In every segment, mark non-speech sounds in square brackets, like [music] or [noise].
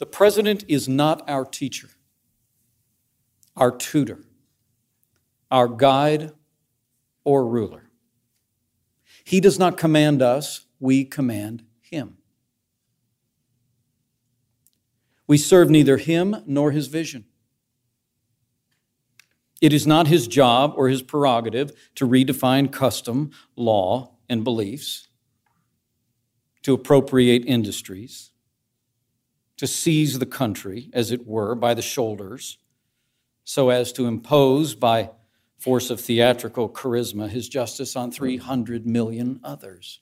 The president is not our teacher, our tutor, our guide, or ruler. He does not command us, we command him. We serve neither him nor his vision. It is not his job or his prerogative to redefine custom, law, and beliefs, to appropriate industries, to seize the country, as it were, by the shoulders, so as to impose by force of theatrical charisma his justice on 300 million others.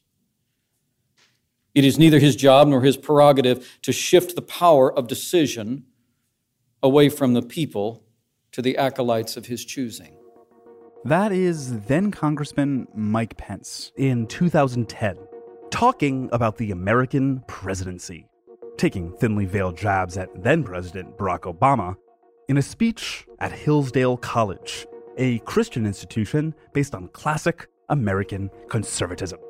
It is neither his job nor his prerogative to shift the power of decision away from the people to the acolytes of his choosing. That is then Congressman Mike Pence in 2010, talking about the American presidency, taking thinly veiled jabs at then President Barack Obama in a speech at Hillsdale College, a Christian institution based on classic American conservatism,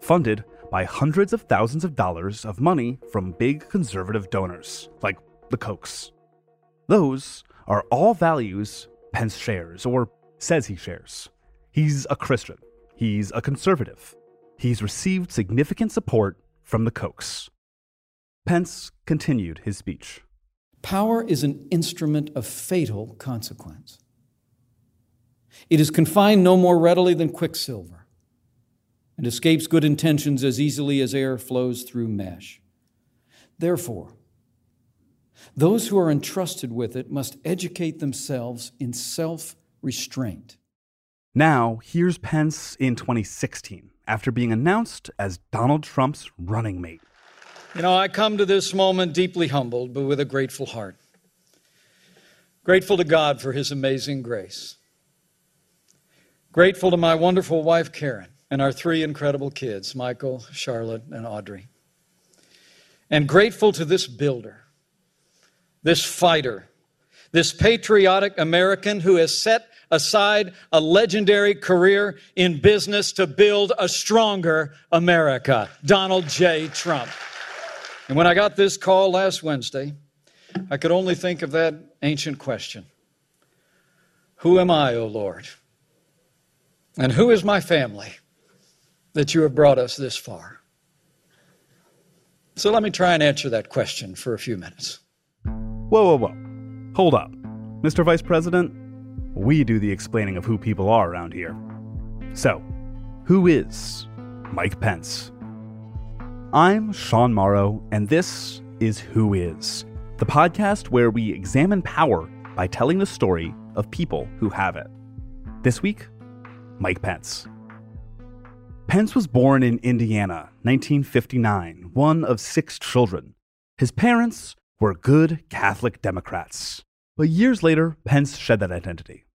funded by hundreds of thousands of dollars of money from big conservative donors, like the Kochs. Those are all values Pence shares, or says he shares. He's a Christian. He's a conservative. He's received significant support from the Kochs. Pence continued his speech. Power is an instrument of fatal consequence. It is confined no more readily than quicksilver and escapes good intentions as easily as air flows through mesh. Therefore, those who are entrusted with it must educate themselves in self restraint. Now, here's Pence in 2016 after being announced as Donald Trump's running mate. You know, I come to this moment deeply humbled, but with a grateful heart. Grateful to God for his amazing grace. Grateful to my wonderful wife, Karen, and our three incredible kids, Michael, Charlotte, and Audrey. And grateful to this builder this fighter, this patriotic American who has set aside a legendary career in business to build a stronger America, Donald J. Trump. And when I got this call last Wednesday, I could only think of that ancient question Who am I, O Lord? And who is my family that you have brought us this far? So let me try and answer that question for a few minutes. Whoa, whoa, whoa. Hold up. Mr. Vice President, we do the explaining of who people are around here. So, who is Mike Pence? I'm Sean Morrow, and this is Who Is, the podcast where we examine power by telling the story of people who have it. This week, Mike Pence. Pence was born in Indiana, 1959, one of six children. His parents were good Catholic Democrats. But years later, Pence shed that identity.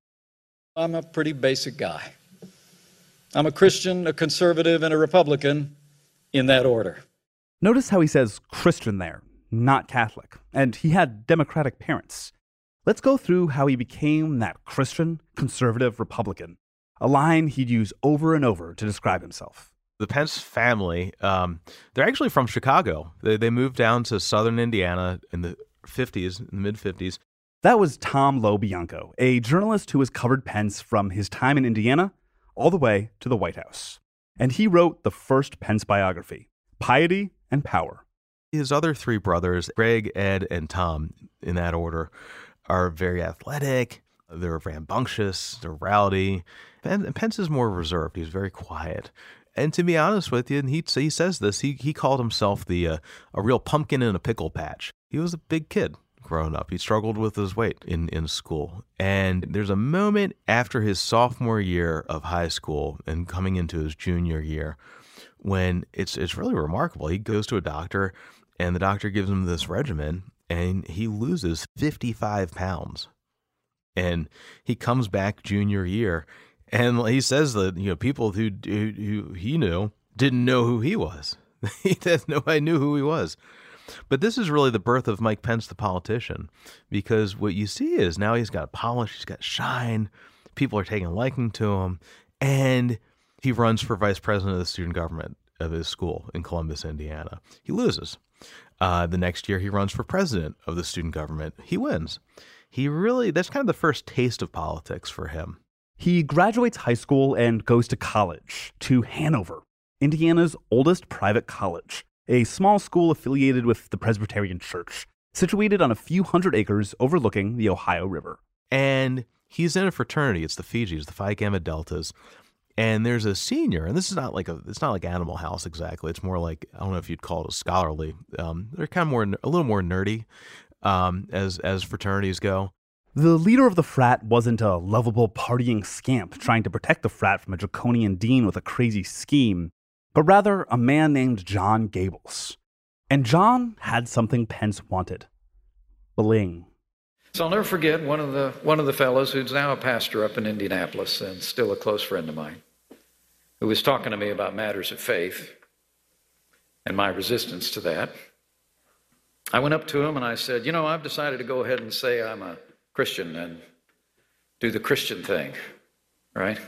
I'm a pretty basic guy. I'm a Christian, a conservative, and a Republican in that order. Notice how he says Christian there, not Catholic, and he had Democratic parents. Let's go through how he became that Christian, conservative Republican, a line he'd use over and over to describe himself the Pence family, um, they're actually from Chicago. They, they moved down to southern Indiana in the 50s, in the mid 50s. That was Tom LoBianco, a journalist who has covered Pence from his time in Indiana all the way to the White House. And he wrote the first Pence biography, Piety and Power. His other three brothers, Greg, Ed, and Tom, in that order, are very athletic. They're rambunctious, they're rowdy. And Pence is more reserved. He's very quiet. And to be honest with you, and he he says this, he he called himself the uh, a real pumpkin in a pickle patch. He was a big kid growing up. He struggled with his weight in in school. And there's a moment after his sophomore year of high school and coming into his junior year when it's it's really remarkable. He goes to a doctor and the doctor gives him this regimen and he loses 55 pounds. And he comes back junior year and he says that you know people who who, who he knew didn't know who he was. [laughs] he no knew who he was. But this is really the birth of Mike Pence, the politician, because what you see is now he's got polish, he's got shine, people are taking a liking to him, and he runs for vice president of the student government of his school in Columbus, Indiana. He loses. Uh, the next year, he runs for president of the student government. He wins. He really, that's kind of the first taste of politics for him. He graduates high school and goes to college, to Hanover, Indiana's oldest private college, a small school affiliated with the Presbyterian Church, situated on a few hundred acres overlooking the Ohio River. And he's in a fraternity. It's the Fijis, the Phi Gamma Deltas. And there's a senior, and this is not like a, it's not like Animal House exactly. It's more like I don't know if you'd call it a scholarly. Um, they're kind of more, a little more nerdy, um, as as fraternities go. The leader of the frat wasn't a lovable partying scamp trying to protect the frat from a draconian dean with a crazy scheme, but rather a man named John Gables. And John had something Pence wanted bling. So I'll never forget one of the one of the fellows who's now a pastor up in Indianapolis and still a close friend of mine, who was talking to me about matters of faith and my resistance to that. I went up to him and I said, "You know, I've decided to go ahead and say I'm a Christian and do the Christian thing, right?"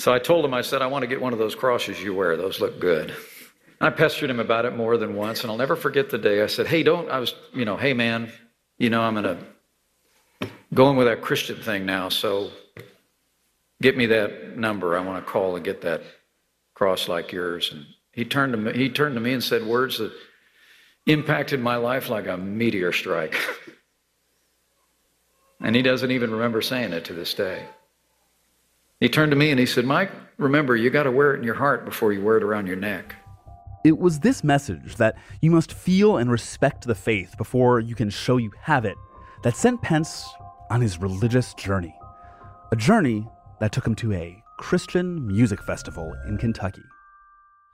So I told him, I said, "I want to get one of those crosses you wear. Those look good." I pestered him about it more than once, and I'll never forget the day I said, "Hey, don't." I was, you know, "Hey, man." you know, I'm going to go in with that Christian thing now, so get me that number. I want to call and get that cross like yours. And he turned to me, he turned to me and said words that impacted my life like a meteor strike. [laughs] and he doesn't even remember saying it to this day. He turned to me and he said, Mike, remember, you got to wear it in your heart before you wear it around your neck. It was this message that you must feel and respect the faith before you can show you have it that sent Pence on his religious journey. A journey that took him to a Christian music festival in Kentucky.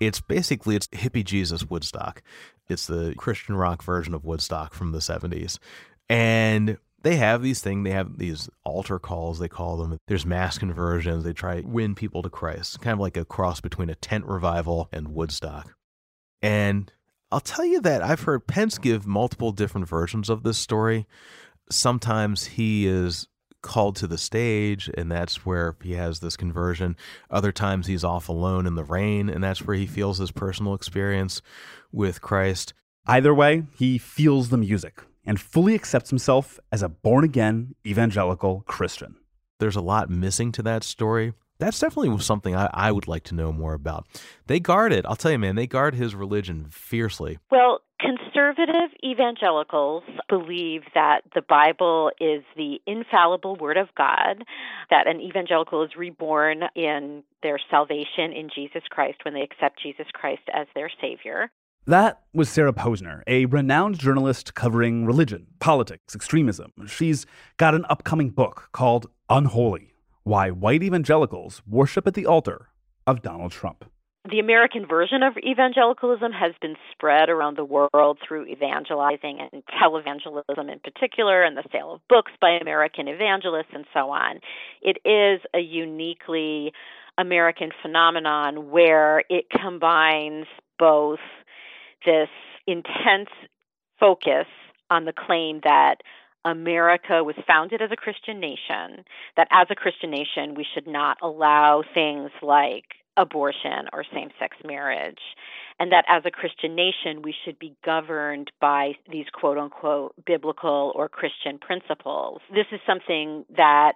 It's basically it's hippie Jesus Woodstock. It's the Christian rock version of Woodstock from the 70s. And they have these things, they have these altar calls, they call them. There's mass conversions. They try to win people to Christ, kind of like a cross between a tent revival and Woodstock. And I'll tell you that I've heard Pence give multiple different versions of this story. Sometimes he is called to the stage, and that's where he has this conversion. Other times he's off alone in the rain, and that's where he feels his personal experience with Christ. Either way, he feels the music and fully accepts himself as a born again evangelical Christian. There's a lot missing to that story, that's definitely something I, I would like to know more about. They guard it. I'll tell you, man, they guard his religion fiercely. Well, conservative evangelicals believe that the Bible is the infallible Word of God, that an evangelical is reborn in their salvation in Jesus Christ when they accept Jesus Christ as their Savior. That was Sarah Posner, a renowned journalist covering religion, politics, extremism. She's got an upcoming book called Unholy why white evangelicals worship at the altar of Donald Trump. The American version of evangelicalism has been spread around the world through evangelizing and televangelism in particular, and the sale of books by American evangelists and so on. It is a uniquely American phenomenon where it combines both this intense focus on the claim that America was founded as a Christian nation, that as a Christian nation, we should not allow things like abortion or same sex marriage, and that as a Christian nation, we should be governed by these quote unquote biblical or Christian principles. This is something that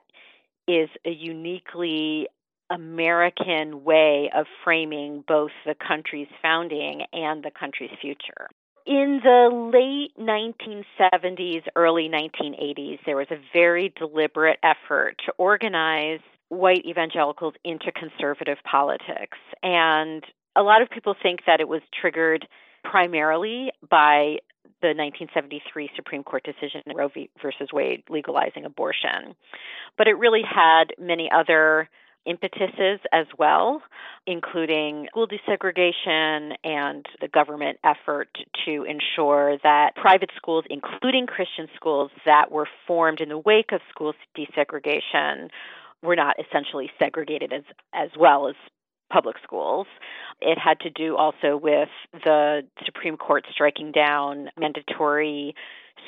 is a uniquely American way of framing both the country's founding and the country's future in the late 1970s, early 1980s, there was a very deliberate effort to organize white evangelicals into conservative politics. And a lot of people think that it was triggered primarily by the 1973 Supreme Court decision Roe v. versus Wade legalizing abortion. But it really had many other impetuses as well, including school desegregation and the government effort to ensure that private schools, including Christian schools that were formed in the wake of school desegregation, were not essentially segregated as, as well as public schools. It had to do also with the Supreme Court striking down mandatory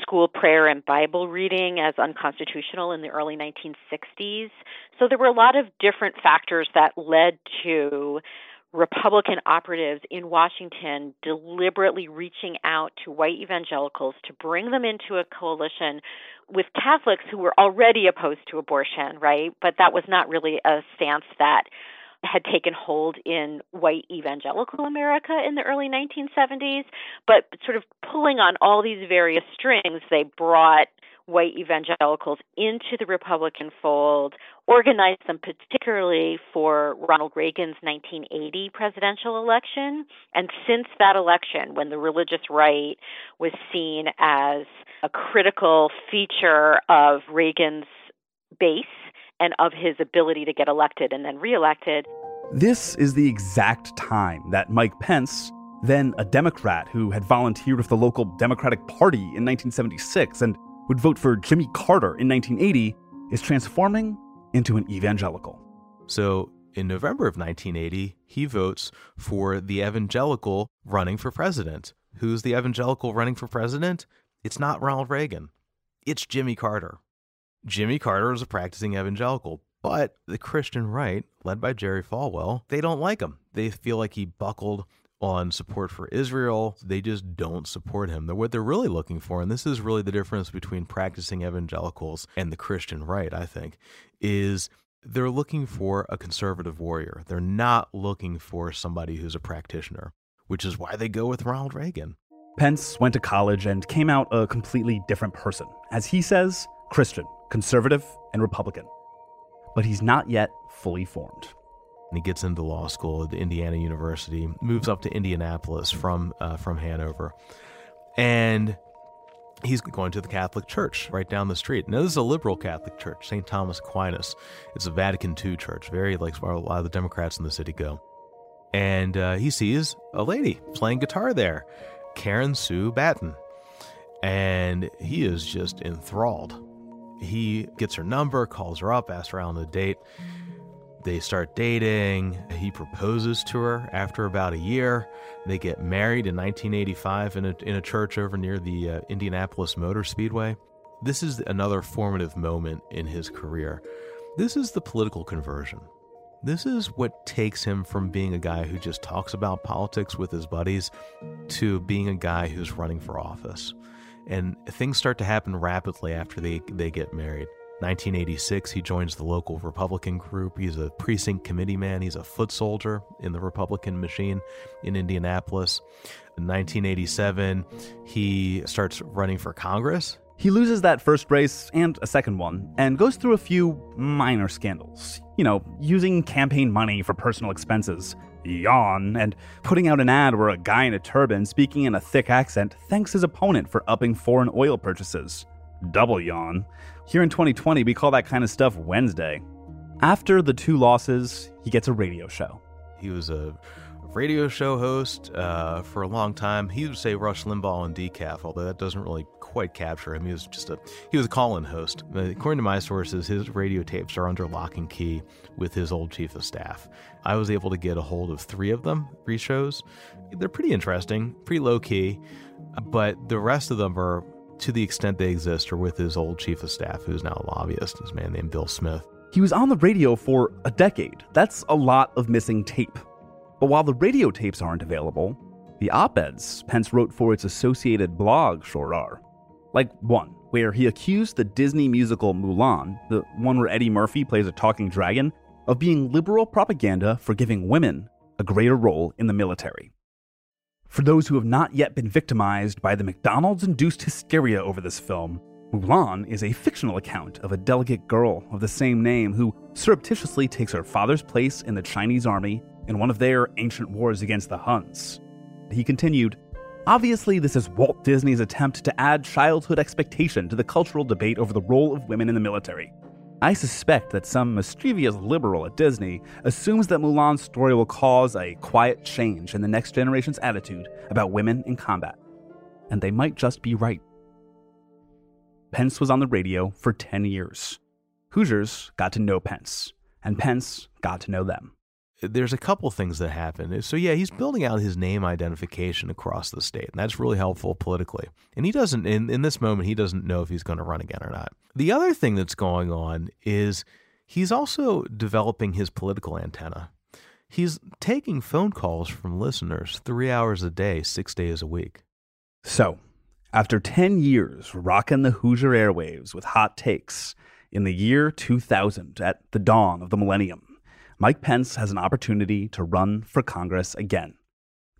school prayer and Bible reading as unconstitutional in the early 1960s. So there were a lot of different factors that led to Republican operatives in Washington deliberately reaching out to white evangelicals to bring them into a coalition with Catholics who were already opposed to abortion, right? But that was not really a stance that had taken hold in white evangelical America in the early 1970s. But sort of pulling on all these various strings, they brought white evangelicals into the Republican fold, organized them particularly for Ronald Reagan's 1980 presidential election. And since that election, when the religious right was seen as a critical feature of Reagan's base and of his ability to get elected and then reelected. This is the exact time that Mike Pence, then a Democrat who had volunteered with the local Democratic Party in 1976 and would vote for Jimmy Carter in 1980, is transforming into an evangelical. So in November of 1980, he votes for the evangelical running for president. Who's the evangelical running for president? It's not Ronald Reagan, it's Jimmy Carter. Jimmy Carter is a practicing evangelical, but the Christian right, led by Jerry Falwell, they don't like him. They feel like he buckled on support for Israel. They just don't support him. What they're really looking for, and this is really the difference between practicing evangelicals and the Christian right, I think, is they're looking for a conservative warrior. They're not looking for somebody who's a practitioner, which is why they go with Ronald Reagan. Pence went to college and came out a completely different person. As he says, Christian, conservative, and Republican. But he's not yet fully formed and he gets into law school at Indiana University, moves up to Indianapolis from uh, from Hanover, and he's going to the Catholic Church right down the street. Now, this is a liberal Catholic church, St. Thomas Aquinas. It's a Vatican II church, very like where a lot of the Democrats in the city go. And uh, he sees a lady playing guitar there, Karen Sue Batten, and he is just enthralled. He gets her number, calls her up, asks her out on a date. They start dating. He proposes to her after about a year. They get married in 1985 in a, in a church over near the uh, Indianapolis Motor Speedway. This is another formative moment in his career. This is the political conversion. This is what takes him from being a guy who just talks about politics with his buddies to being a guy who's running for office. And things start to happen rapidly after they, they get married. 1986, he joins the local Republican group. He's a precinct committee man. He's a foot soldier in the Republican machine in Indianapolis. In 1987, he starts running for Congress. He loses that first race and a second one, and goes through a few minor scandals. You know, using campaign money for personal expenses, yawn, and putting out an ad where a guy in a turban speaking in a thick accent thanks his opponent for upping foreign oil purchases. Double yawn. Here in 2020, we call that kind of stuff Wednesday. After the two losses, he gets a radio show. He was a radio show host uh, for a long time. He would say Rush Limbaugh and decaf, although that doesn't really quite capture him. He was just a he was a call-in host. According to my sources, his radio tapes are under lock and key with his old chief of staff. I was able to get a hold of three of them, three shows. They're pretty interesting, pretty low key, but the rest of them are to the extent they exist, are with his old chief of staff, who's now a lobbyist, this man named Bill Smith. He was on the radio for a decade. That's a lot of missing tape. But while the radio tapes aren't available, the op eds Pence wrote for its associated blog sure are. Like one, where he accused the Disney musical Mulan, the one where Eddie Murphy plays a talking dragon, of being liberal propaganda for giving women a greater role in the military. For those who have not yet been victimized by the McDonald's induced hysteria over this film, Mulan is a fictional account of a delicate girl of the same name who surreptitiously takes her father's place in the Chinese army in one of their ancient wars against the Huns. He continued, Obviously, this is Walt Disney's attempt to add childhood expectation to the cultural debate over the role of women in the military. I suspect that some mischievous liberal at Disney assumes that Mulan's story will cause a quiet change in the next generation's attitude about women in combat. And they might just be right. Pence was on the radio for 10 years. Hoosiers got to know Pence, and Pence got to know them there's a couple things that happen. So yeah, he's building out his name identification across the state, and that's really helpful politically. And he doesn't in, in this moment he doesn't know if he's going to run again or not. The other thing that's going on is he's also developing his political antenna. He's taking phone calls from listeners three hours a day, six days a week. So, after 10 years rocking the Hoosier airwaves with hot takes, in the year 2000, at the dawn of the millennium, Mike Pence has an opportunity to run for Congress again.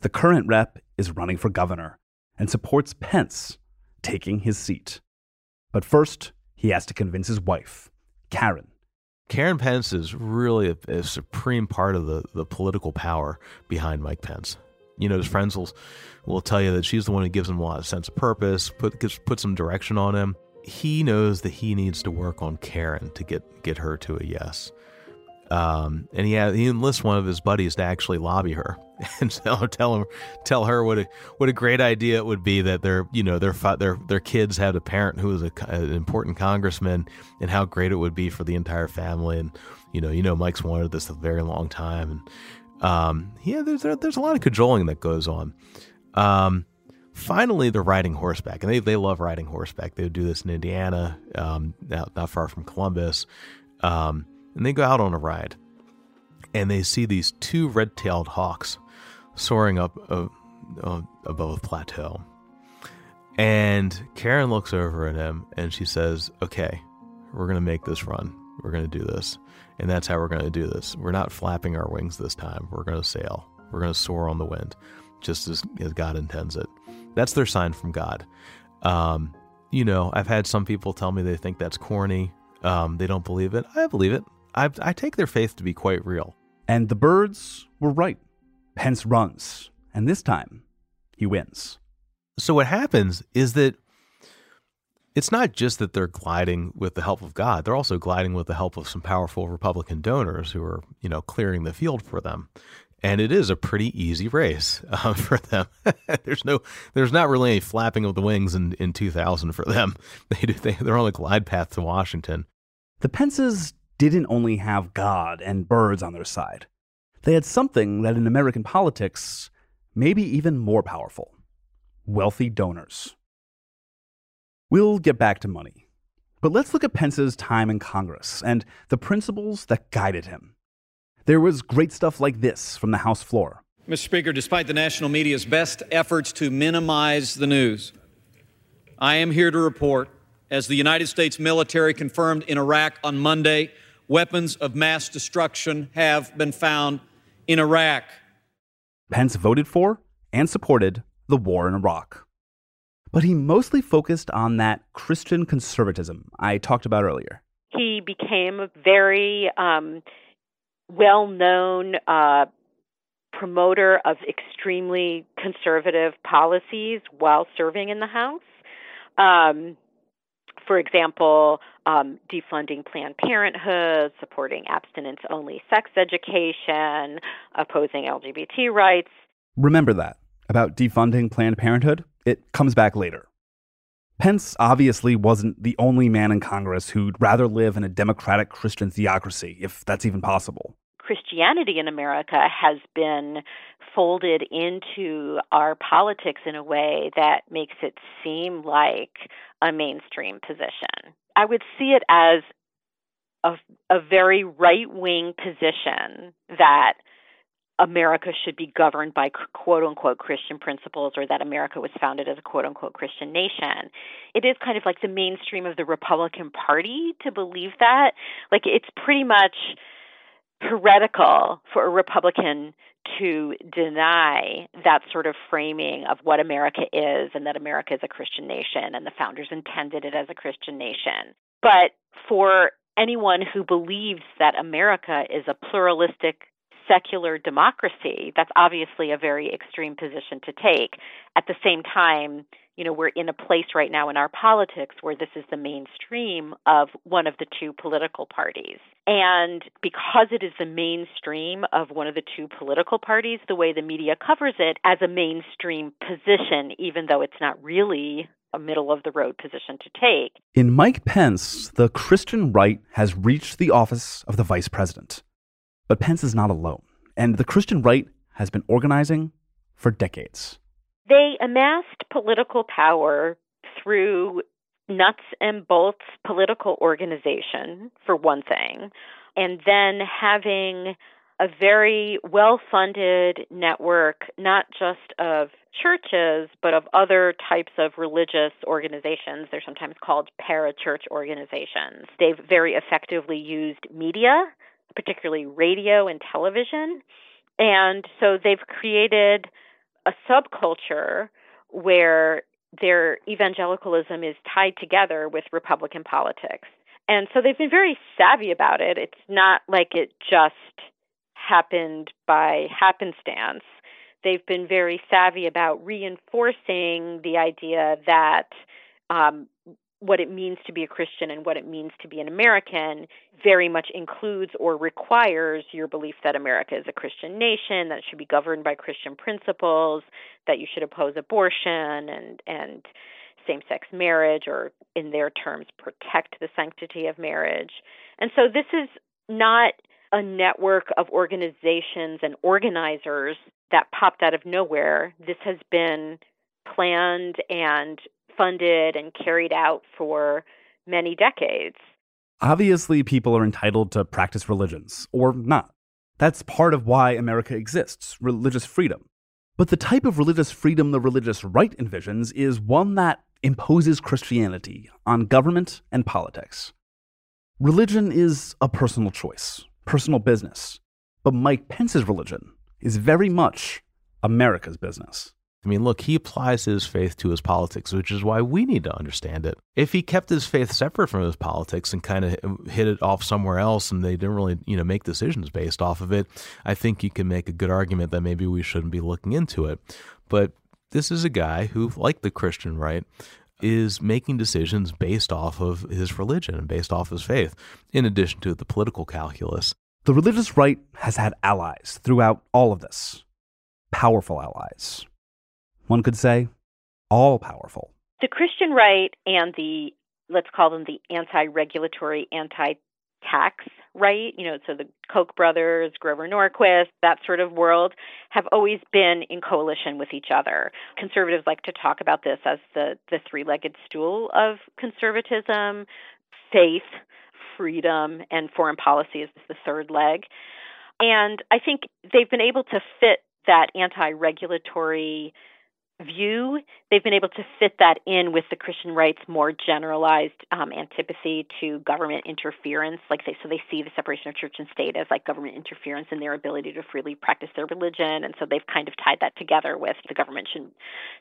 The current rep is running for governor and supports Pence taking his seat. But first, he has to convince his wife, Karen, Karen Pence is really a, a, supreme part of the, the political power behind Mike Pence. You know, his friends will, will tell you that she's the one who gives him a lot of sense of purpose, put gives, put some direction on him. He knows that he needs to work on Karen to get get her to a yes. Um, and he had, he enlists one of his buddies to actually lobby her [laughs] and tell, tell him tell her what a what a great idea it would be that their you know their their their kids had a parent who was a, an important congressman and how great it would be for the entire family and you know you know Mike's wanted this a very long time and um, yeah there's there's a lot of cajoling that goes on. Um, finally, they're riding horseback and they they love riding horseback. They would do this in Indiana, um, not, not far from Columbus. Um, and they go out on a ride and they see these two red tailed hawks soaring up above a plateau. And Karen looks over at him and she says, Okay, we're to make this run. We're going to do this. And that's how we're going to do this. We're not flapping our wings this time. We're going to sail. We're going to soar on the wind, just as, as God intends it. That's their sign from God. Um, you know, I've had some people tell me they think that's corny. Um, they don't believe it. I believe it. I, I take their faith to be quite real. And the birds were right. Pence runs, and this time he wins. So what happens is that it's not just that they're gliding with the help of God, they're also gliding with the help of some powerful Republican donors who are, you know, clearing the field for them. And it is a pretty easy race [laughs] uh, for them. [laughs] there's no, there's not really any flapping of the wings in, in 2000 for them. [laughs] They do, they, they're on a glide path to Washington. The Pences didn't only have God and birds on their side. They had something that in American politics may be even more powerful wealthy donors. We'll get back to money. But let's look at Pence's time in Congress and the principles that guided him. There was great stuff like this from the House floor. Mr. Speaker, despite the national media's best efforts to minimize the news, I am here to report, as the United States military confirmed in Iraq on Monday, weapons of mass destruction have been found in Iraq. Pence voted for and supported the war in Iraq. But he mostly focused on that Christian conservatism I talked about earlier. He became a very um, well known uh, promoter of extremely conservative policies while serving in the House. Um, for example, um, defunding Planned Parenthood, supporting abstinence only sex education, opposing LGBT rights. Remember that about defunding Planned Parenthood? It comes back later. Pence obviously wasn't the only man in Congress who'd rather live in a democratic Christian theocracy, if that's even possible. Christianity in America has been folded into our politics in a way that makes it seem like a mainstream position. I would see it as a, a very right wing position that America should be governed by quote unquote Christian principles or that America was founded as a quote unquote Christian nation. It is kind of like the mainstream of the Republican Party to believe that. Like it's pretty much heretical for a Republican to deny that sort of framing of what America is and that America is a Christian nation and the founders intended it as a Christian nation. But for anyone who believes that America is a pluralistic secular democracy, that's obviously a very extreme position to take. At the same time, you know, we're in a place right now in our politics where this is the mainstream of one of the two political parties. And because it is the mainstream of one of the two political parties, the way the media covers it as a mainstream position, even though it's not really a middle of the road position to take. In Mike Pence, the Christian right has reached the office of the vice president. But Pence is not alone, and the Christian right has been organizing for decades. They amassed political power through nuts and bolts political organization, for one thing, and then having a very well funded network, not just of churches, but of other types of religious organizations. They're sometimes called parachurch organizations. They've very effectively used media, particularly radio and television. And so they've created a subculture where their evangelicalism is tied together with Republican politics. And so they've been very savvy about it. It's not like it just happened by happenstance. They've been very savvy about reinforcing the idea that um, what it means to be a Christian and what it means to be an American very much includes or requires your belief that America is a Christian nation, that it should be governed by Christian principles, that you should oppose abortion and and same-sex marriage or in their terms protect the sanctity of marriage. And so this is not a network of organizations and organizers that popped out of nowhere. This has been planned and funded and carried out for many decades. Obviously, people are entitled to practice religions, or not. That's part of why America exists religious freedom. But the type of religious freedom the religious right envisions is one that imposes Christianity on government and politics. Religion is a personal choice, personal business. But Mike Pence's religion is very much America's business. I mean, look, he applies his faith to his politics, which is why we need to understand it. If he kept his faith separate from his politics and kind of um, hit it off somewhere else and they didn't really, you know, make decisions based off of it, I think you can make a good argument that maybe we shouldn't be looking into it. But this is a guy who, like the Christian right, is making decisions based off of his religion and based off his faith, in addition to the political calculus. The religious right has had allies throughout all of this. Powerful allies one could say, all powerful. The Christian right and the, let's call them the anti regulatory, anti tax right, you know, so the Koch brothers, Grover Norquist, that sort of world, have always been in coalition with each other. Conservatives like to talk about this as the, the three legged stool of conservatism faith, freedom, and foreign policy is the third leg. And I think they've been able to fit that anti regulatory view, they've been able to fit that in with the Christian right's more generalized um, antipathy to government interference. Like they, so they see the separation of church and state as like government interference in their ability to freely practice their religion, and so they've kind of tied that together with the government shouldn't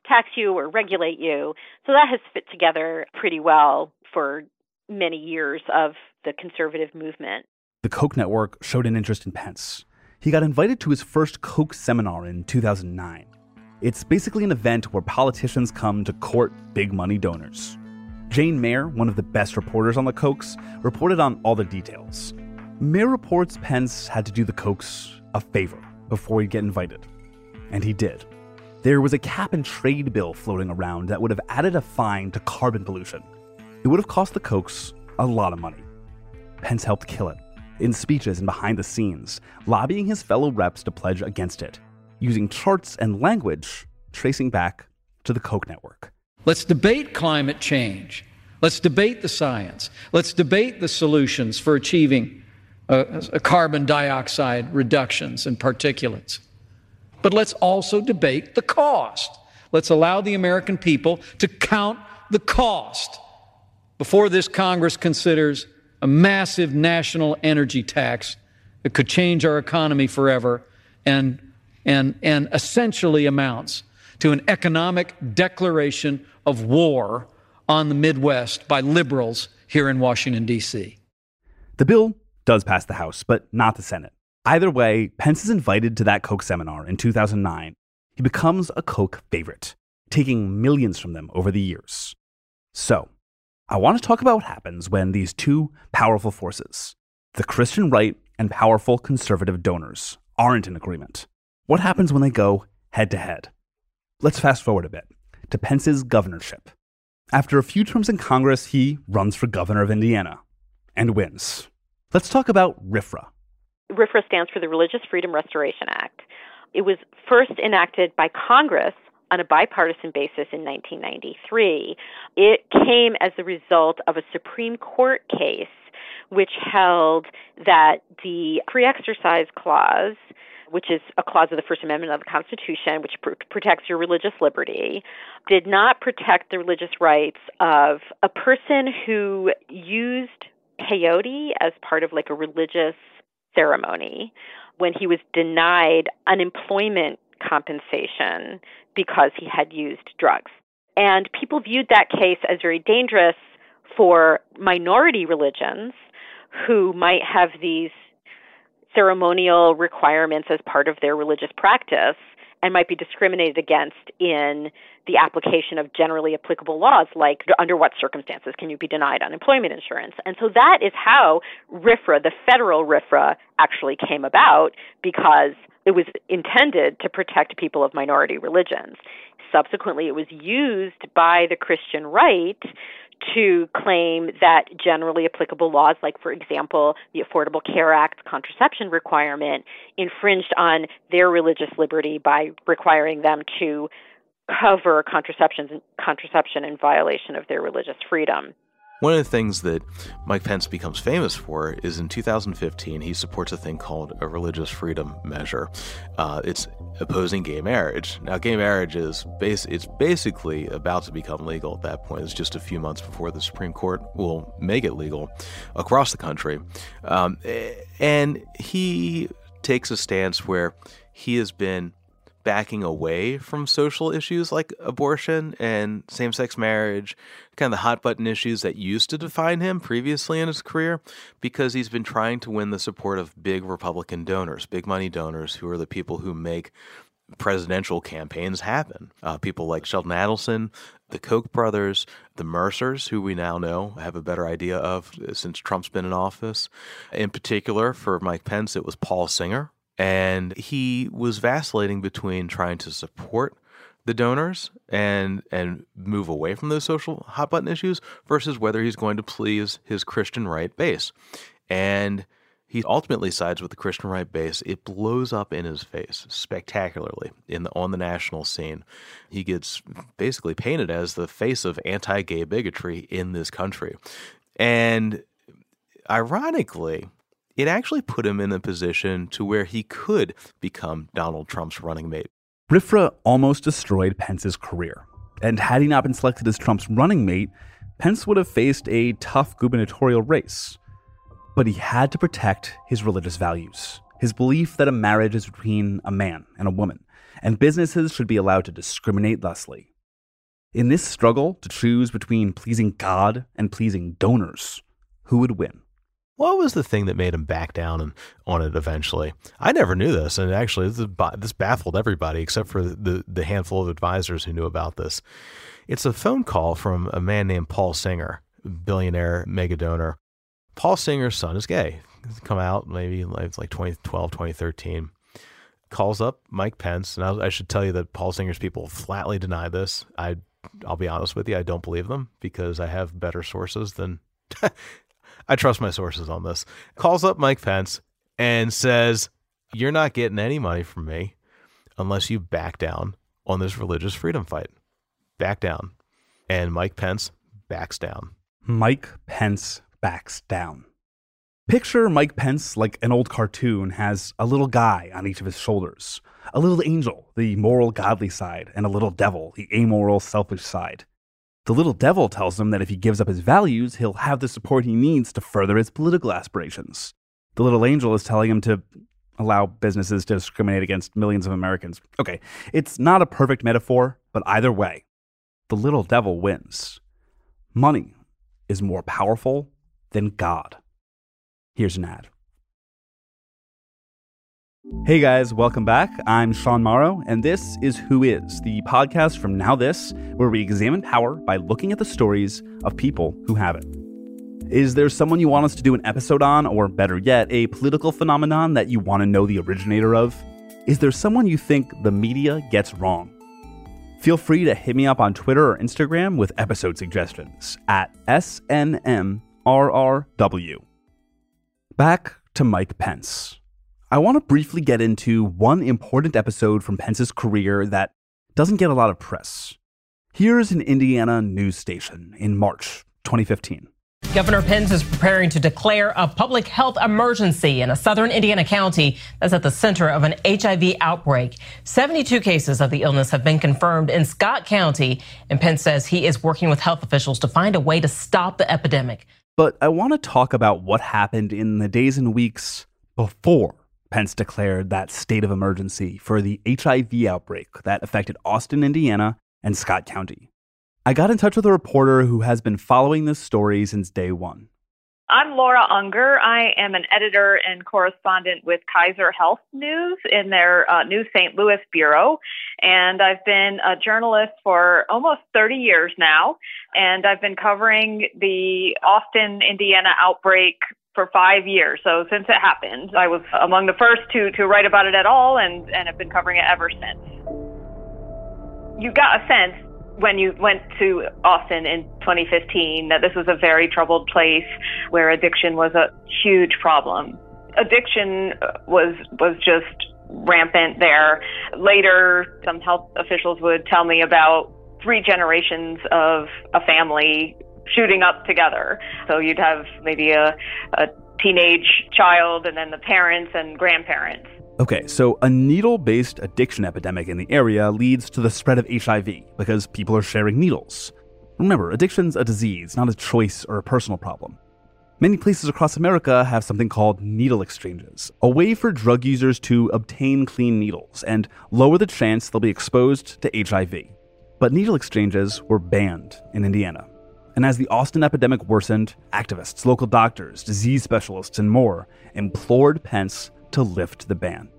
tax you or regulate you. So that has fit together pretty well for many years of the conservative movement. The Koch network showed an interest in Pence. He got invited to his first Koch seminar in 2009. It's basically an event where politicians come to court big money donors. Jane Mayer, one of the best reporters on the Kochs, reported on all the details. Mayer reports Pence had to do the Kochs a favor before he'd get invited. And he did. There was a cap and trade bill floating around that would have added a fine to carbon pollution. It would have cost the Kochs a lot of money. Pence helped kill it, in speeches and behind the scenes, lobbying his fellow reps to pledge against it using charts and language tracing back to the Koch network. Let's debate climate change. Let's debate the science. Let's debate the solutions for achieving uh, carbon dioxide reductions and particulates. But let's also debate the cost. Let's allow the American people to count the cost before this Congress considers a massive national energy tax that could change our economy forever and and, and essentially amounts to an economic declaration of war on the Midwest by liberals here in Washington, D.C. The bill does pass the House, but not the Senate. Either way, Pence is invited to that Koch seminar in 2009. He becomes a Koch favorite, taking millions from them over the years. So, I want to talk about what happens when these two powerful forces, the Christian right and powerful conservative donors, aren't in agreement. What happens when they go head to head? Let's fast forward a bit to Pence's governorship. After a few terms in Congress, he runs for governor of Indiana and wins. Let's talk about RFRA. RFRA stands for the Religious Freedom Restoration Act. It was first enacted by Congress on a bipartisan basis in 1993. It came as a result of a Supreme Court case which held that the free exercise clause which is a clause of the First Amendment of the Constitution, which pr- protects your religious liberty, did not protect the religious rights of a person who used peyote as part of like a religious ceremony when he was denied unemployment compensation because he had used drugs. And people viewed that case as very dangerous for minority religions who might have these ceremonial requirements as part of their religious practice and might be discriminated against in the application of generally applicable laws, like under what circumstances can you be denied unemployment insurance. And so that is how RFRA, the federal RFRA, actually came about because it was intended to protect people of minority religions. Subsequently, it was used by the Christian right to claim that generally applicable laws, like, for example, the Affordable Care Act contraception requirement, infringed on their religious liberty by requiring them to cover contraception, in violation of their religious freedom. One of the things that Mike Pence becomes famous for is in 2015, he supports a thing called a religious freedom measure. Uh, it's opposing gay marriage. Now, gay marriage is base, it's basically about to become legal at that point. It's just a few months before the Supreme Court will make it legal across the country. Um, and he takes a stance where he has been backing away from social issues like abortion and same sex marriage, kind of the hot button issues that used to define him previously in his career, because he's been trying to win the support of big Republican donors, big money donors, who are the people who make presidential campaigns happen. Uh, people like Sheldon Adelson, the Koch brothers, the Mercers, who we now know have a better idea of since Trump's been in office. In particular, for Mike Pence, it was Paul Singer, and he was vacillating between trying to support the donors and and move away from those social hot button issues versus whether he's going to please his Christian right base. And he ultimately sides with the Christian right base. It blows up in his face spectacularly in the, on the national scene. He gets basically painted as the face of anti-gay bigotry in this country. And ironically, it actually put him in a position to where he could become Donald Trump's running mate. RFRA almost destroyed Pence's career. And had he not been selected as Trump's running mate, Pence would have faced a tough gubernatorial race. But he had to protect his religious values, his belief that a marriage is between a man and a woman, and businesses should be allowed to discriminate thusly. In this struggle to choose between pleasing God and pleasing donors, who would win? What was the thing that made him back down and on it eventually? I never knew this, and actually, this, baffled everybody except for the the handful of advisors who knew about this. It's a phone call from a man named Paul Singer, billionaire mega donor. Paul Singer's son is gay. He's come out maybe like 2012, 2013. Calls up Mike Pence, and I, I should tell you that Paul Singer's people flatly deny this. I I'll be honest with you, I don't believe them because I have better sources than [laughs] I trust my sources on this. Calls up Mike Pence and says, You're not getting any money from me unless you back down on this religious freedom fight. Back down. And Mike Pence backs down. Mike Pence backs down. Picture Mike Pence like an old cartoon has a little guy on each of his shoulders, a little angel, the moral, godly side, and a little devil, the amoral, selfish side. The little devil tells him that if he gives up his values, he'll have the support he needs to further his political aspirations. The little angel is telling him to allow businesses to discriminate against millions of Americans. Okay, it's not a perfect metaphor, but either way, the little devil wins. Money is more powerful than God. Here's an ad. Hey guys, welcome back. I'm Sean Morrow, and this is Who Is, the podcast from NowThis, where we examine power by looking at the stories of people who have it. Is there someone you want us to do an episode on, or better yet, a political phenomenon that you want to know the originator of? Is there someone you think the media gets wrong? Feel free to hit me up on Twitter or Instagram with episode suggestions at SNMRRW. Back to Mike Pence. I want to briefly get into one important episode from Pence's career that doesn't get a lot of press. Here's an Indiana news station in March 2015. Governor Pence is preparing to declare a public health emergency in a southern Indiana county that's at the center of an HIV outbreak. 72 cases of the illness have been confirmed in Scott County, and Pence says he is working with health officials to find a way to stop the epidemic. But I want to talk about what happened in the days and weeks before Pence declared that state of emergency for the HIV outbreak that affected Austin, Indiana, and Scott County. I got in touch with a reporter who has been following this story since day one. I'm Laura Ungar. I am an editor and correspondent with Kaiser Health News in their uh, New St. Louis bureau. And I've been a journalist for almost 30 years now. And I've been covering the Austin, Indiana outbreak for five years. So since it happened, I was among the first to, to write about it at all and, and have been covering it ever since. You got a sense when you went to Austin in 2015 that this was a very troubled place where addiction was a huge problem. Addiction uh, was was just rampant there. Later, some health officials would tell me about three generations of a family shooting up together. So you'd have maybe a, a teenage child and then the parents and grandparents. Okay, so a needle based addiction epidemic in the area leads to the spread of HIV because people are sharing needles. Remember, addiction's a disease, not a choice or a personal problem. Many places across America have something called needle exchanges, a way for drug users to obtain clean needles and lower the chance they'll be exposed to HIV. But needle exchanges were banned in Indiana. And as the Austin epidemic worsened, activists, local doctors, disease specialists, and more implored Pence to lift the ban.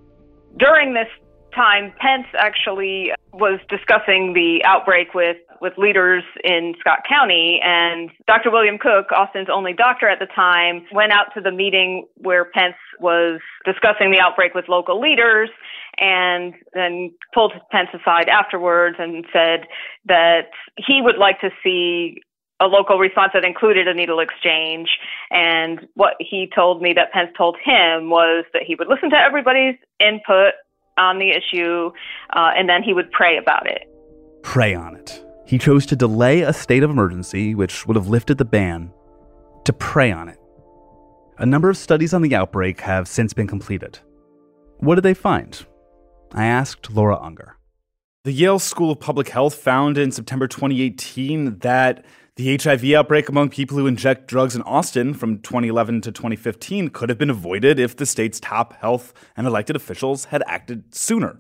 During this time, Pence actually was discussing the outbreak with, with leaders in Scott County, and Dr. William Cooke, Austin's only doctor at the time, went out to the meeting where Pence was discussing the outbreak with local leaders and then pulled Pence aside afterwards and said that he would like to see a local response that included a needle exchange. And what he told me that Pence told him was that he would listen to everybody's input on the issue uh, and then he would pray about it. Pray on it. He chose to delay a state of emergency, which would have lifted the ban, to pray on it. A number of studies on the outbreak have since been completed. What did they find? I asked Laura Ungar. The Yale School of Public Health found in September 2018 that the HIV outbreak among people who inject drugs in Austin from 2011 to 2015 could have been avoided if the state's top health and elected officials had acted sooner.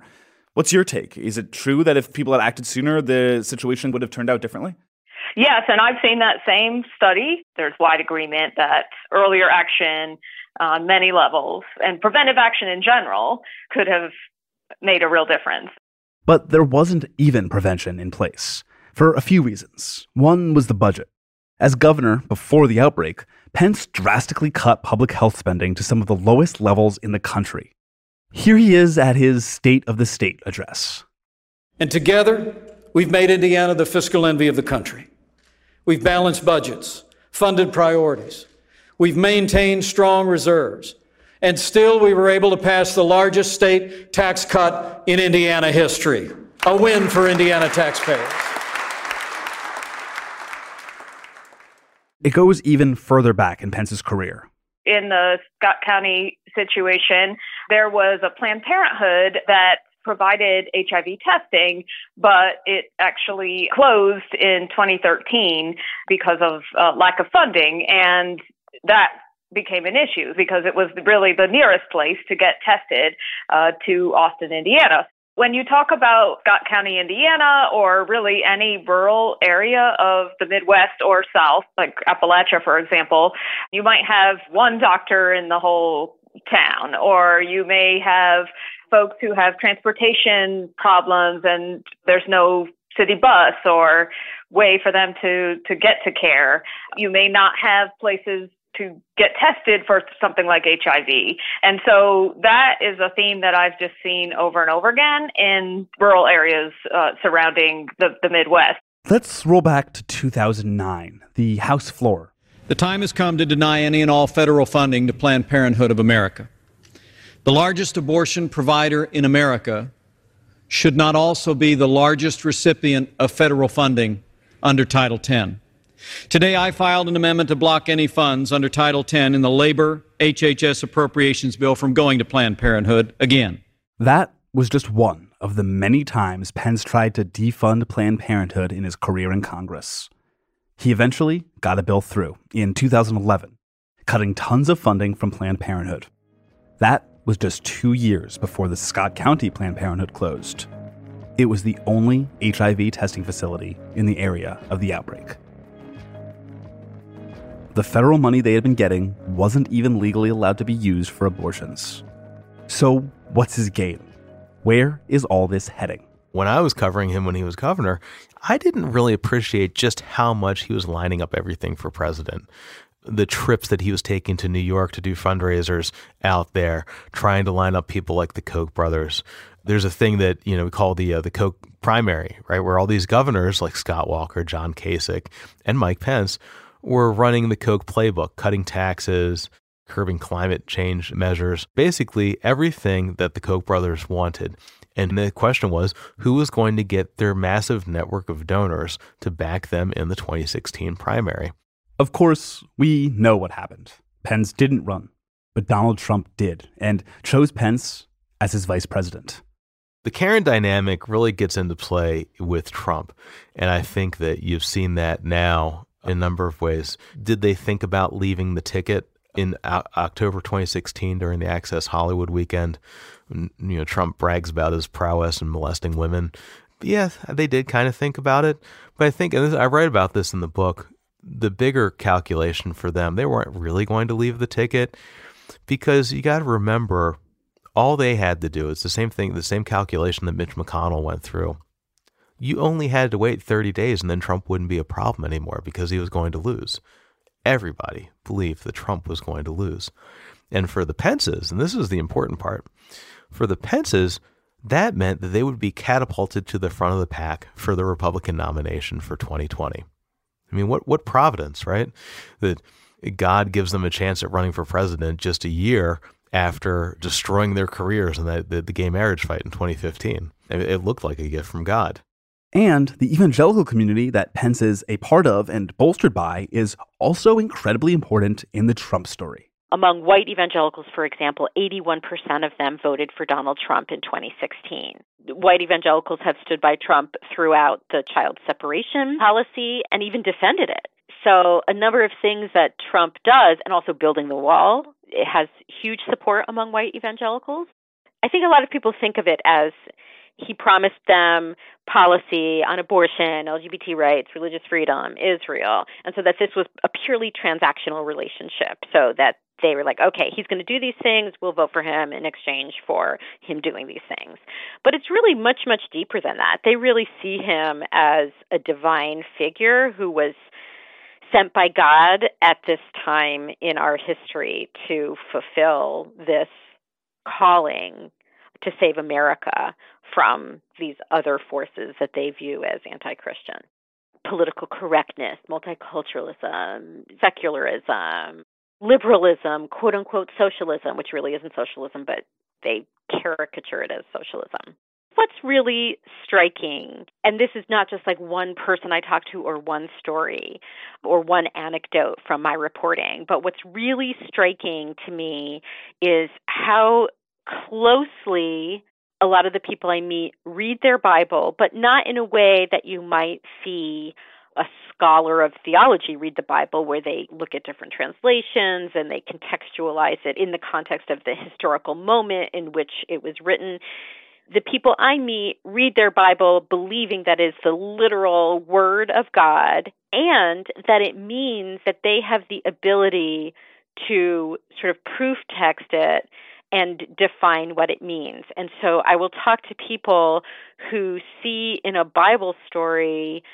What's your take? Is it true that if people had acted sooner, the situation would have turned out differently? Yes, and I've seen that same study. There's wide agreement that earlier action on many levels and preventive action in general could have made a real difference. But there wasn't even prevention in place for a few reasons. One was the budget. As governor before the outbreak, Pence drastically cut public health spending to some of the lowest levels in the country. Here he is at his State of the State address. And together, we've made Indiana the fiscal envy of the country. We've balanced budgets, funded priorities. We've maintained strong reserves. And still, we were able to pass the largest state tax cut in Indiana history. A win for Indiana taxpayers. It goes even further back in Pence's career. In the Scott County situation, there was a Planned Parenthood that provided HIV testing, but it actually closed in 2013 because of uh, lack of funding. And that became an issue because it was really the nearest place to get tested uh, to Austin, Indiana. When you talk about Scott County, Indiana, or really any rural area of the Midwest or South, like Appalachia, for example, you might have one doctor in the whole town, or you may have folks who have transportation problems and there's no city bus or way for them to, to get to care. You may not have places to get tested for something like HIV. And so that is a theme that I've just seen over and over again in rural areas uh, surrounding the, the Midwest. Let's roll back to 2009, the House floor. The time has come to deny any and all federal funding to Planned Parenthood of America. The largest abortion provider in America should not also be the largest recipient of federal funding under Title X. Today, I filed an amendment to block any funds under Title 10 in the Labor HHS Appropriations Bill from going to Planned Parenthood again. That was just one of the many times Pence tried to defund Planned Parenthood in his career in Congress. He eventually got a bill through in 2011, cutting tons of funding from Planned Parenthood. That was just two years before the Scott County Planned Parenthood closed. It was the only HIV testing facility in the area of the outbreak. The federal money they had been getting wasn't even legally allowed to be used for abortions. So, what's his game? Where is all this heading? When I was covering him when he was governor, I didn't really appreciate just how much he was lining up everything for president the trips that he was taking to New York to do fundraisers out there, trying to line up people like the Koch brothers. There's a thing that you know we call the uh, the Koch primary, right, where all these governors like Scott Walker, John Kasich, and Mike Pence were running the Koch playbook, cutting taxes, curbing climate change measures, basically everything that the Koch brothers wanted. And the question was who was going to get their massive network of donors to back them in the 2016 primary? Of course, we know what happened. Pence didn't run, but Donald Trump did and chose Pence as his vice president. The Karen dynamic really gets into play with Trump. And I think that you've seen that now a number of ways. Did they think about leaving the ticket in o- October 2016 during the Access Hollywood weekend? You know, Trump brags about his prowess in molesting women. Yeah, they did kind of think about it. But I think, and this, I write about this in the book, the bigger calculation for them, they weren't really going to leave the ticket because you got to remember all they had to do is the same thing, the same calculation that Mitch McConnell went through you only had to wait 30 days and then Trump wouldn't be a problem anymore because he was going to lose. Everybody believed that Trump was going to lose. And for the Pences, and this is the important part, for the Pences, that meant that they would be catapulted to the front of the pack for the Republican nomination for 2020. I mean, what what providence, right? That God gives them a chance at running for president just a year after destroying their careers in the, the gay marriage fight in 2015. It, it looked like a gift from God. And the evangelical community that Pence is a part of and bolstered by is also incredibly important in the Trump story. Among white evangelicals, for example, 81% of them voted for Donald Trump in 2016. White evangelicals have stood by Trump throughout the child separation policy and even defended it. So, a number of things that Trump does, and also building the wall, it has huge support among white evangelicals. I think a lot of people think of it as he promised them policy on abortion, LGBT rights, religious freedom, Israel, and so that this was a purely transactional relationship. So that they were like, okay, he's going to do these things, we'll vote for him in exchange for him doing these things. But it's really much, much deeper than that. They really see him as a divine figure who was sent by God at this time in our history to fulfill this calling to save America from these other forces that they view as anti Christian. Political correctness, multiculturalism, secularism, liberalism, quote unquote socialism, which really isn't socialism, but they caricature it as socialism. What's really striking, and this is not just like one person I talked to or one story or one anecdote from my reporting, but what's really striking to me is how closely a lot of the people I meet read their Bible, but not in a way that you might see a scholar of theology read the Bible, where they look at different translations and they contextualize it in the context of the historical moment in which it was written. The people I meet read their Bible believing that is the literal word of God and that it means that they have the ability to sort of proof text it and define what it means. And so I will talk to people who see in a Bible story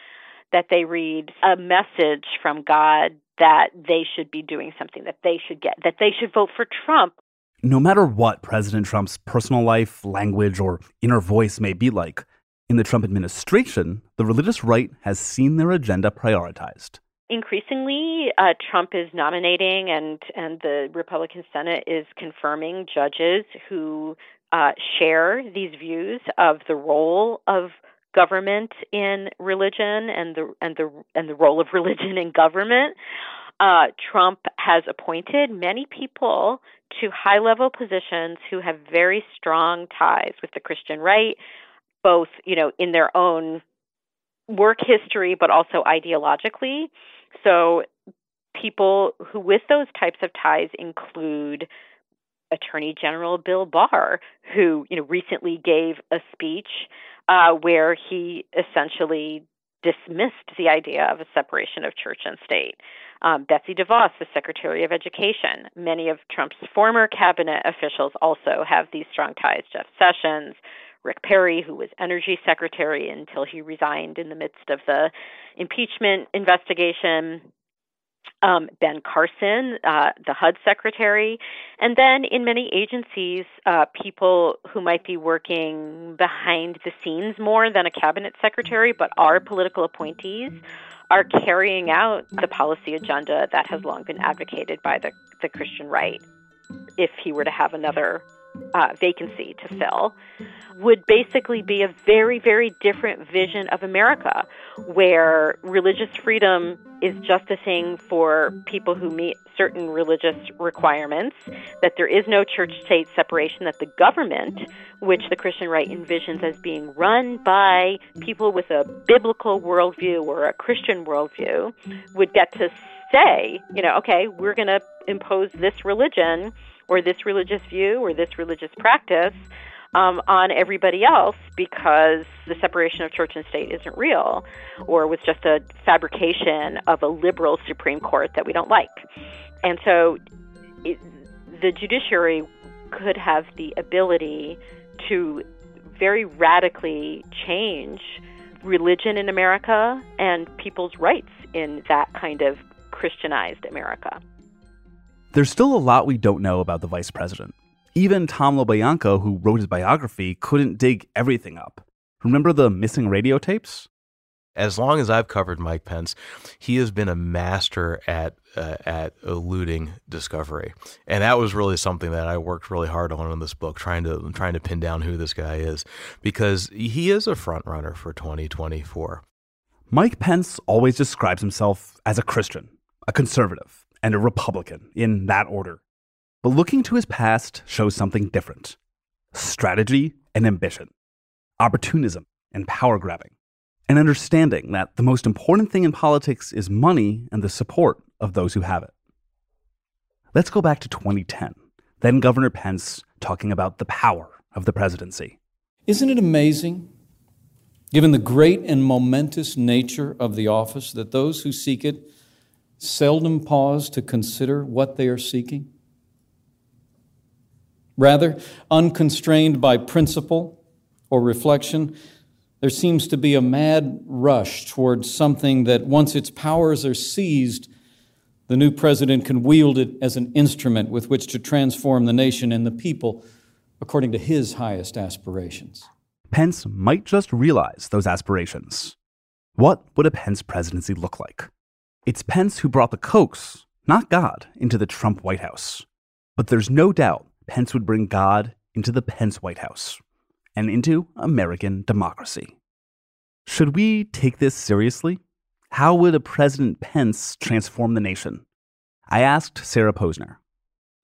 that they read a message from God that they should be doing something, that they should get, that they should vote for Trump. No matter what President Trump's personal life, language, or inner voice may be like, in the Trump administration, the religious right has seen their agenda prioritized increasingly uh, Trump is nominating and and the Republican Senate is confirming judges who uh, share these views of the role of government in religion and the and the and the role of [laughs] religion in government. Uh, Trump has appointed many people to high level positions who have very strong ties with the Christian right, both you know in their own work history, but also ideologically. So people who with those types of ties include Attorney General Bill Barr, who you know recently gave a speech uh, where he essentially dismissed the idea of a separation of church and state. Um, Betsy DeVos, the Secretary of Education, many of Trump's former cabinet officials also have these strong ties. Jeff Sessions, Rick Perry, who was Energy Secretary until he resigned in the midst of the impeachment investigation um, Ben Carson, uh, the HUD secretary, and then in many agencies, uh, people who might be working behind the scenes more than a cabinet secretary, but are political appointees, are carrying out the policy agenda that has long been advocated by the, the Christian right. If he were to have another uh, vacancy to fill would basically be a very, very different vision of America, where religious freedom is just a thing for people who meet certain religious requirements, that there is no church state separation, that the government, which the Christian right envisions as being run by people with a biblical worldview or a Christian worldview, would get to say, you know, okay, we're going to impose this religion or this religious view or this religious practice um, on everybody else because the separation of church and state isn't real or was just a fabrication of a liberal Supreme Court that we don't like. And so it, the judiciary could have the ability to very radically change religion in America and people's rights in that kind of Christianized America. There's still a lot we don't know about the vice president. Even Tom LoBianco, who wrote his biography, couldn't dig everything up. Remember the missing radio tapes? As long as I've covered Mike Pence, he has been a master at uh, at eluding discovery, and that was really something that I worked really hard on in this book, trying to trying to pin down who this guy is, because he is a front runner for 2024. Mike Pence always describes himself as a Christian, a conservative, and a Republican in that order. But looking to his past shows something different strategy and ambition, opportunism and power grabbing, and understanding that the most important thing in politics is money and the support of those who have it. Let's go back to 2010, then Governor Pence talking about the power of the presidency. Isn't it amazing, given the great and momentous nature of the office, that those who seek it seldom pause to consider what they are seeking? Rather, unconstrained by principle or reflection, there seems to be a mad rush towards something that once its powers are seized, the new president can wield it as an instrument with which to transform the nation and the people according to his highest aspirations. Pence might just realize those aspirations. What would a Pence presidency look like? It's Pence who brought the Kochs, not God, into the Trump White House. But there's no doubt Pence would bring God into the Pence White House and into American democracy. Should we take this seriously? How would a President Pence transform the nation? I asked Sarah Posner.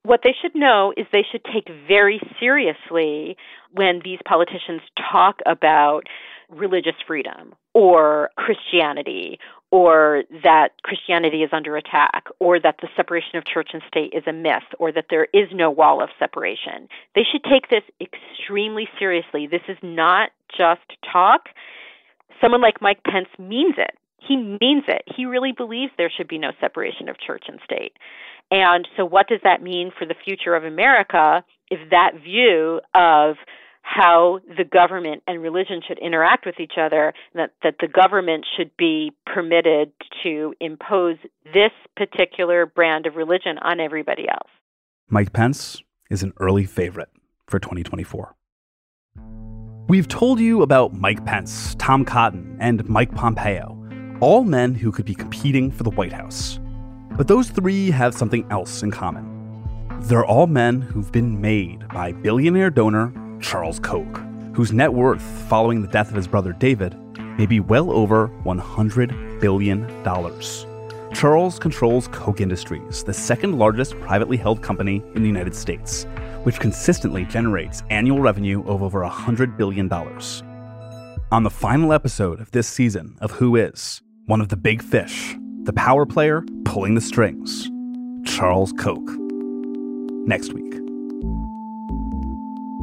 What they should know is they should take very seriously when these politicians talk about religious freedom or Christianity or that Christianity is under attack, or that the separation of church and state is a myth, or that there is no wall of separation. They should take this extremely seriously. This is not just talk. Someone like Mike Pence means it. He means it. He really believes there should be no separation of church and state. And so, what does that mean for the future of America if that view of how the government and religion should interact with each other, that, that the government should be permitted to impose this particular brand of religion on everybody else. Mike Pence is an early favorite for 2024. We've told you about Mike Pence, Tom Cotton, and Mike Pompeo, all men who could be competing for the White House. But those three have something else in common. They're all men who've been made by billionaire donor Charles Koch, whose net worth following the death of his brother David may be well over $100 billion. Charles controls Koch Industries, the second largest privately held company in the United States, which consistently generates annual revenue of over $100 billion. On the final episode of this season of Who Is, one of the big fish, the power player pulling the strings, Charles Koch. Next week.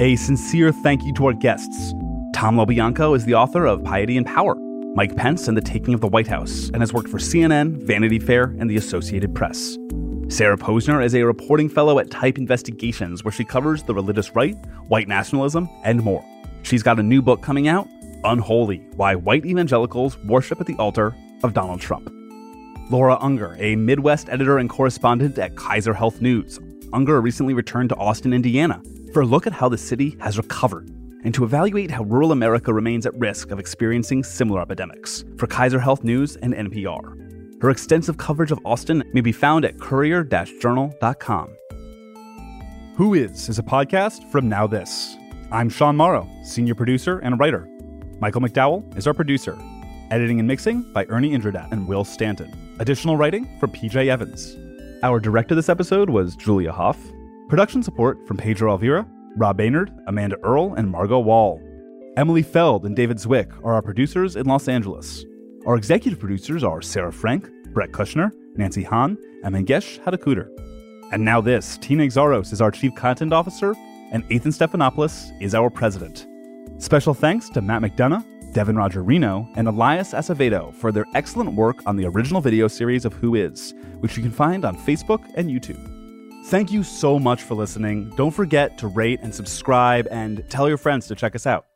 A sincere thank you to our guests. Tom LoBianco is the author of Piety and Power, Mike Pence and the Taking of the White House, and has worked for CNN, Vanity Fair, and the Associated Press. Sarah Posner is a reporting fellow at Type Investigations, where she covers the religious right, white nationalism, and more. She's got a new book coming out, Unholy Why White Evangelicals Worship at the Altar of Donald Trump. Laura Ungar, a Midwest editor and correspondent at Kaiser Health News. Ungar recently returned to Austin, Indiana, for a look at how the city has recovered and to evaluate how rural America remains at risk of experiencing similar epidemics for Kaiser Health News and NPR. Her extensive coverage of Austin may be found at courier journal.com. Who Is is a podcast from NowThis. I'm Sean Morrow, senior producer and writer. Michael McDowell is our producer. Editing and mixing by Ernie Indradat and Will Stanton. Additional writing from PJ Evans. Our director this episode was Julia Hoff. Production support from Pedro Alvira, Rob Baynard, Amanda Earle, and Margot Wall. Emily Feld and David Zwick are our producers in Los Angeles. Our executive producers are Sarah Frank, Brett Kushner, Nancy Hahn, and Mangesh Hattikudur. And now this, Tina Exarhos is our chief content officer, and Athan Stephanopoulos is our president. Special thanks to Matt McDonough, Devin Roger Reno, and Elias Acevedo for their excellent work on the original video series of Who Is, which you can find on Facebook and YouTube. Thank you so much for listening. Don't forget to rate and subscribe and tell your friends to check us out.